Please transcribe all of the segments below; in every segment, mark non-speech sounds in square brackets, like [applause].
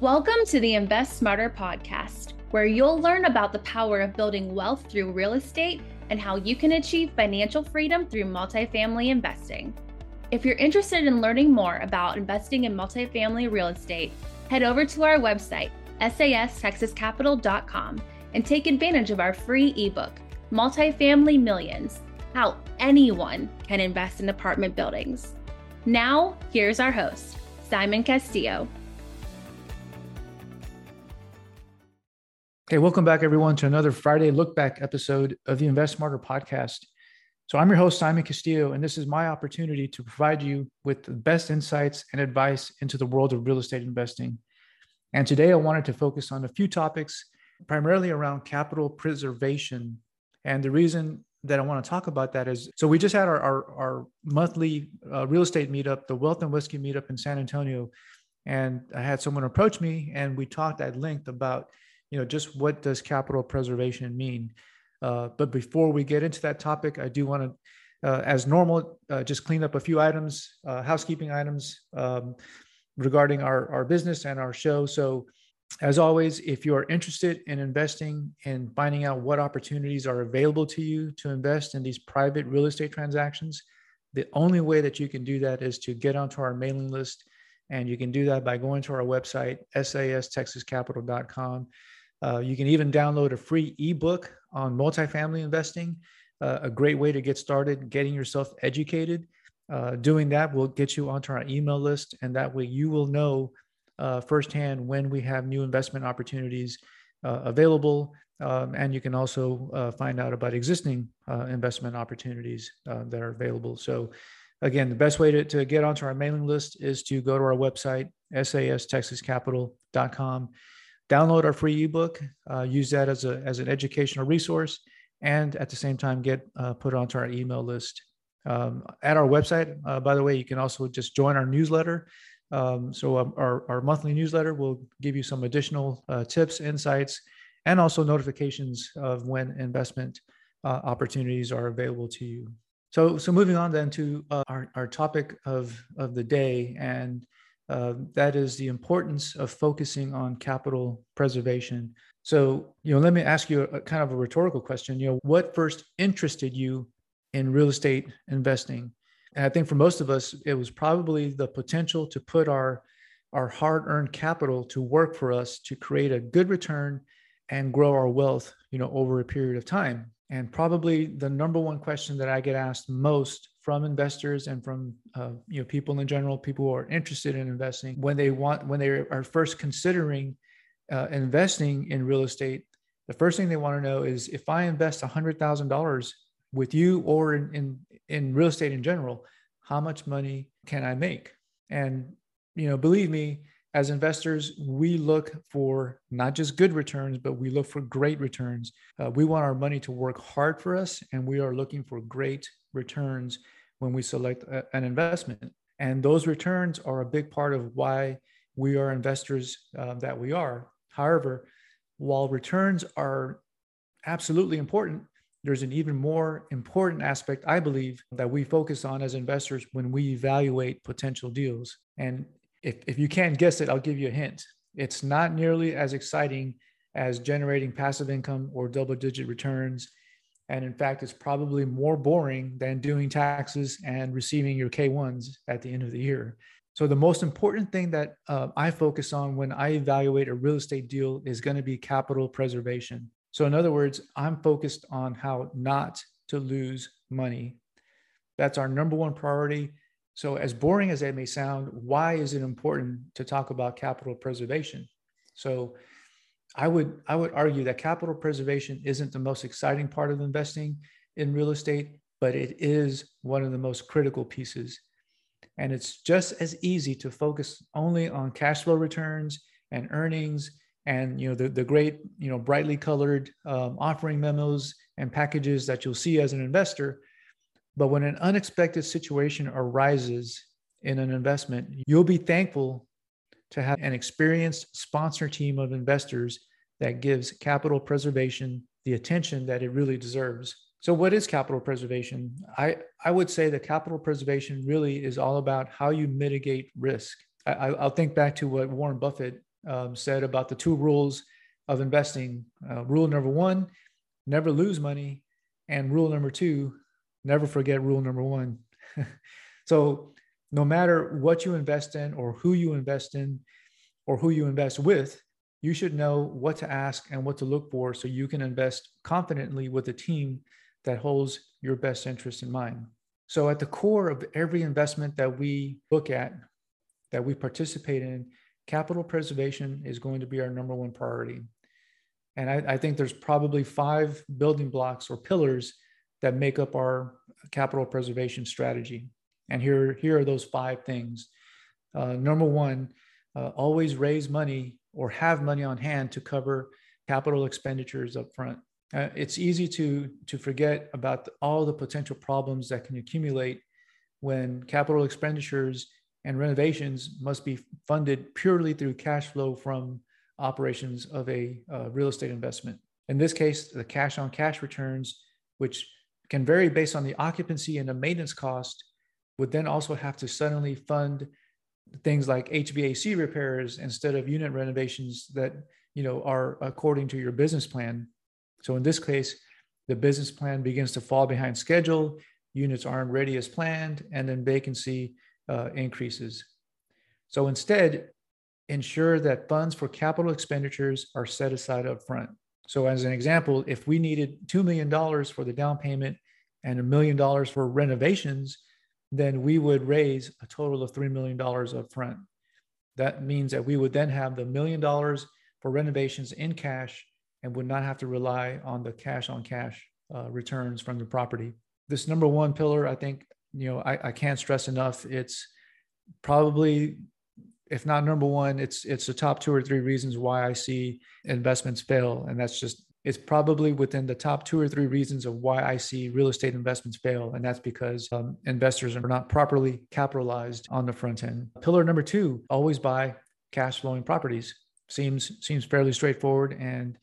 Welcome to the Invest Smarter podcast, where you'll learn about the power of building wealth through real estate and how you can achieve financial freedom through multifamily investing. If you're interested in learning more about investing in multifamily real estate, head over to our website, sastexascapital.com, and take advantage of our free ebook, Multifamily Millions How Anyone Can Invest in Apartment Buildings. Now, here's our host, Simon Castillo. Okay, welcome back, everyone, to another Friday Look Back episode of the Invest Smarter podcast. So, I'm your host, Simon Castillo, and this is my opportunity to provide you with the best insights and advice into the world of real estate investing. And today, I wanted to focus on a few topics, primarily around capital preservation. And the reason that I want to talk about that is so we just had our, our, our monthly uh, real estate meetup, the Wealth and Whiskey meetup in San Antonio. And I had someone approach me, and we talked at length about you know, just what does capital preservation mean? Uh, but before we get into that topic, I do want to, uh, as normal, uh, just clean up a few items, uh, housekeeping items um, regarding our, our business and our show. So, as always, if you are interested in investing and finding out what opportunities are available to you to invest in these private real estate transactions, the only way that you can do that is to get onto our mailing list. And you can do that by going to our website, sastexascapital.com. Uh, you can even download a free ebook on multifamily investing, uh, a great way to get started, getting yourself educated. Uh, doing that will get you onto our email list, and that way you will know uh, firsthand when we have new investment opportunities uh, available. Um, and you can also find out about existing investment opportunities that are available. So, again, the best way to, to get onto our mailing list is to go to our website, sastexascapital.com download our free ebook, uh, use that as, a, as an educational resource, and at the same time get uh, put onto our email list. Um, at our website, uh, by the way, you can also just join our newsletter. Um, so um, our, our monthly newsletter will give you some additional uh, tips, insights, and also notifications of when investment uh, opportunities are available to you. So, so moving on then to uh, our, our topic of, of the day, and uh, that is the importance of focusing on capital preservation. So, you know, let me ask you a, a kind of a rhetorical question. You know, what first interested you in real estate investing? And I think for most of us, it was probably the potential to put our our hard-earned capital to work for us to create a good return and grow our wealth, you know, over a period of time. And probably the number one question that I get asked most from investors and from uh, you know people in general, people who are interested in investing when they want when they are first considering uh, investing in real estate. The first thing they want to know is if I invest hundred thousand dollars with you or in, in in real estate in general, how much money can I make? And you know, believe me, as investors, we look for not just good returns, but we look for great returns. Uh, we want our money to work hard for us, and we are looking for great returns when we select a, an investment. And those returns are a big part of why we are investors uh, that we are. However, while returns are absolutely important, there's an even more important aspect, I believe, that we focus on as investors when we evaluate potential deals. And if, if you can't guess it, I'll give you a hint. It's not nearly as exciting as generating passive income or double digit returns and in fact, it's probably more boring than doing taxes and receiving your K1s at the end of the year. So, the most important thing that uh, I focus on when I evaluate a real estate deal is going to be capital preservation. So, in other words, I'm focused on how not to lose money. That's our number one priority. So, as boring as that may sound, why is it important to talk about capital preservation? So, I would I would argue that capital preservation isn't the most exciting part of investing in real estate, but it is one of the most critical pieces. And it's just as easy to focus only on cash flow returns and earnings and you know the, the great you know brightly colored um, offering memos and packages that you'll see as an investor but when an unexpected situation arises in an investment you'll be thankful to have an experienced sponsor team of investors that gives capital preservation the attention that it really deserves. So, what is capital preservation? I, I would say that capital preservation really is all about how you mitigate risk. I, will think back to what Warren Buffett um, said about the two rules of investing. Uh, rule number one, never lose money. And rule number two, never forget rule number one. [laughs] so, no matter what you invest in or who you invest in or who you invest with, you should know what to ask and what to look for so you can invest confidently with a team that holds your best interest in mind. So, at the core of every investment that we look at, that we participate in, capital preservation is going to be our number one priority. And I, I, think there's probably five building blocks or pillars that make up our capital preservation strategy. And here, here are those five things. Uh, number one, uh, always raise money or have money on hand to cover capital expenditures up front. Uh, it's easy to, to forget about the, all the potential problems that can accumulate when capital expenditures and renovations must be funded purely through cash flow from operations of a uh, real estate investment. In this case, the cash on cash returns, which can vary based on the occupancy and the maintenance cost, would then also have to suddenly fund things like HVAC repairs instead of unit renovations that you know are according to your business plan. So in this case, the business plan begins to fall behind schedule, units aren't ready as planned, and then vacancy uh, increases. So instead, ensure that funds for capital expenditures are set aside up front. So, as an example, if we needed $2 million for the down payment and a million dollars for renovations, then we would raise a total of $3 million up front. That means that we would then have the million dollars for renovations in cash and would not have to rely on the cash on cash uh, returns from the property. This number one pillar, I think, you know, I, I can't stress enough. It's probably, if not number one, it's it's the top two or three reasons why I see investments fail, and that's just it's probably within the top two or three reasons of why I see real estate investments fail, and that's because um, investors are not properly capitalized on the front end. Pillar number two: always buy cash flowing properties. Seems seems fairly straightforward and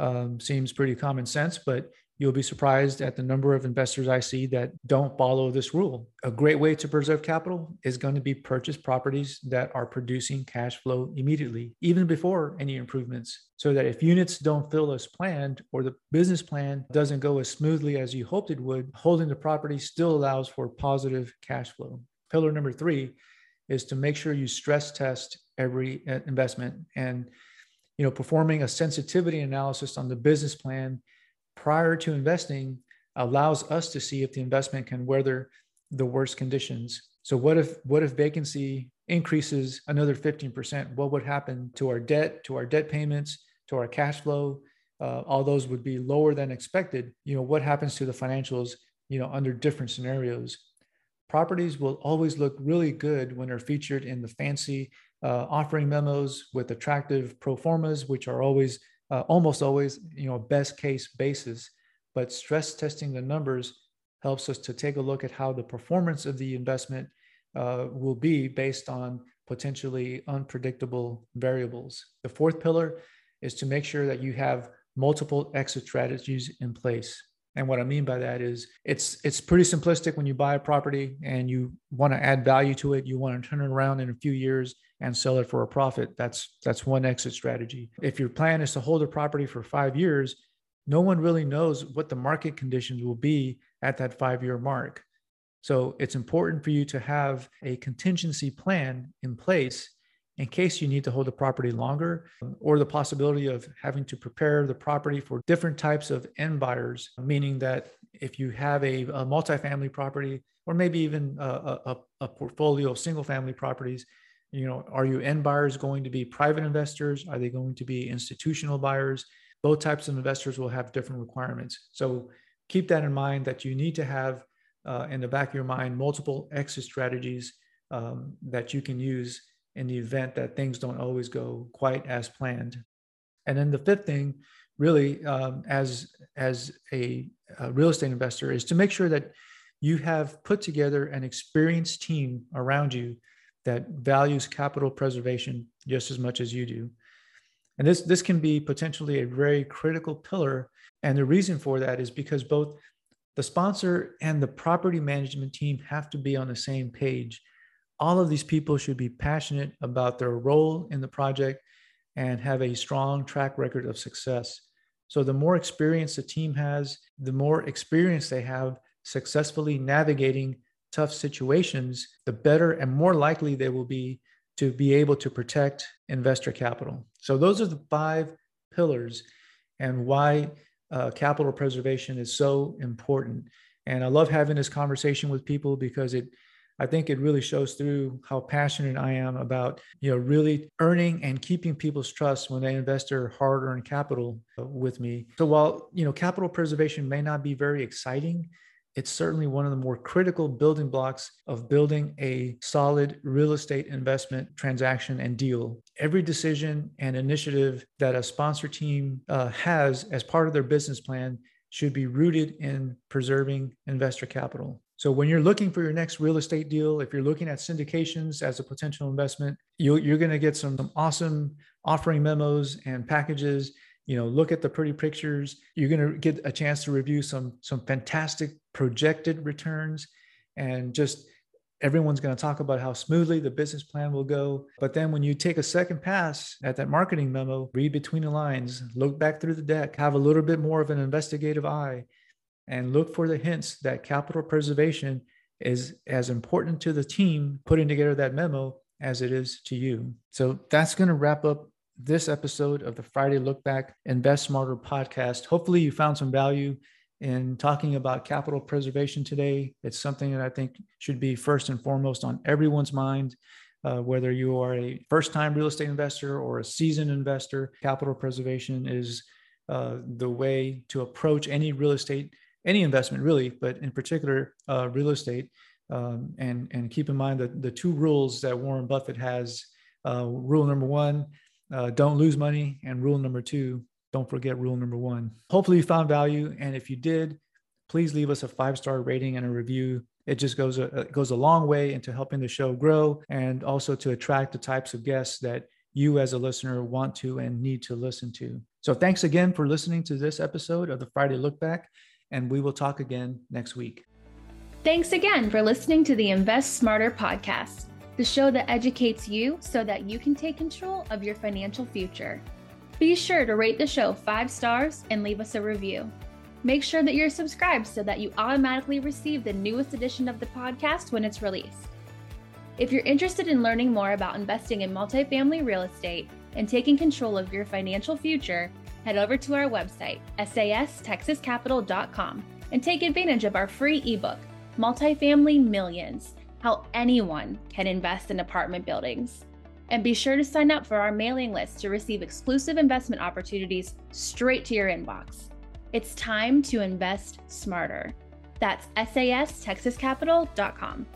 um, seems pretty common sense, but You'll be surprised at the number of investors I see that don't follow this rule. A great way to preserve capital is going to be purchase properties that are producing cash flow immediately, even before any improvements, so that if units don't fill as planned or the business plan doesn't go as smoothly as you hoped it would, holding the property still allows for positive cash flow. Pillar number three is to make sure you stress test every uh, investment and you know performing a sensitivity analysis on the business plan prior to investing allows us to see if the investment can weather the worst conditions. So what if what if vacancy increases another 15%? What would happen to our debt, to our debt payments, to our cash flow? Uh, all those would be lower than expected. You know, what happens to the financials, you know, under different scenarios? Properties will always look really good when they're featured in the fancy uh, offering memos with attractive pro formas, which are always uh, almost always, you know, best case basis. But stress testing the numbers helps us to take a look at how the performance of the investment uh, will be based on potentially unpredictable variables. The fourth pillar is to make sure that you have multiple exit strategies in place. And what I mean by that is it's it's pretty simplistic when you buy a property and you want to add value to it, you want to turn it around in a few years and sell it for a profit. That's that's one exit strategy. If your plan is to hold a property for 5 years, no one really knows what the market conditions will be at that 5-year mark. So it's important for you to have a contingency plan in place in case you need to hold the property longer or the possibility of having to prepare the property for different types of end buyers, meaning that if you have a, a multifamily property or maybe even a, a, a portfolio of single family properties, you know, are your end buyers going to be private investors? Are they going to be institutional buyers? Both types of investors will have different requirements. So keep that in mind that you need to have uh, in the back of your mind multiple exit strategies um, that you can use in the event that things don't always go quite as planned. And then the fifth thing, really, um, as as a, a real estate investor, is to make sure that you have put together an experienced team around you that values capital preservation just as much as you do. And this this can be potentially a very critical pillar. And the reason for that is because both the sponsor and the property management team have to be on the same page all of these people should be passionate about their role in the project and have a strong track record of success. So the more experience the team has, the more experience they have successfully navigating tough situations, the better and more likely they will be to be able to protect investor capital. So those are the five pillars and why uh, capital preservation is so important. And I love having this conversation with people because it I think it really shows through how passionate I am about, you know, really earning and keeping people's trust when they invest their hard-earned capital uh, with me. So while, you know, capital preservation may not be very exciting, it's certainly one of the more critical building blocks of building a solid real estate investment transaction and deal. Every decision and initiative that a sponsor team uh, has as part of their business plan should be rooted in preserving investor capital. So when you're looking for your next real estate deal, if you're looking at syndications as a potential investment, you, you're going to get some, some awesome offering memos and packages. You know, look at the pretty pictures. You're going to get a chance to review some some fantastic projected returns, and just everyone's going to talk about how smoothly the business plan will go. But then when you take a second pass at that marketing memo, read between the lines, look back through the deck, have a little bit more of an investigative eye, and look for the hints that capital preservation is as important to the team putting together that memo as it is to you. So that's going to wrap up this episode of the Friday Look Back Invest Smarter podcast. Hopefully, you found some value in talking about capital preservation today. It's something that I think should be first and foremost on everyone's mind. Uh, whether you are a first time real estate investor or a seasoned investor, capital preservation is uh, the way to approach any real estate any investment really, but in particular uh, real estate. Um, and and keep in mind that the two rules that Warren Buffett has. Uh, rule number one, uh, don't lose money, and rule number two, don't forget rule number one. Hopefully you found value, and if you did, please leave us a five star rating and a review. It just goes a, goes a long way into helping the show grow and also to attract the types of guests that you as a listener want to and need to listen to. So thanks again for listening to this episode of the Friday Look Back and we will talk again next week. Thanks again for listening to the Invest Smarter podcast, the show that educates you so that you can take control of your financial future. Be sure to rate the show five stars and leave us a review. Make sure that you're subscribed so that you automatically receive the newest edition of the podcast when it's released. If you're interested in learning more about investing in multifamily real estate and taking control of your financial future, head over to our website, sastexascapital.com, and take advantage of our free ebook, Multifamily Millions How Anyone Can Invest in Apartment Buildings. And be sure to sign up for our mailing list to receive exclusive investment opportunities straight to your inbox. It's time to invest smarter. That's sastexascapital.com.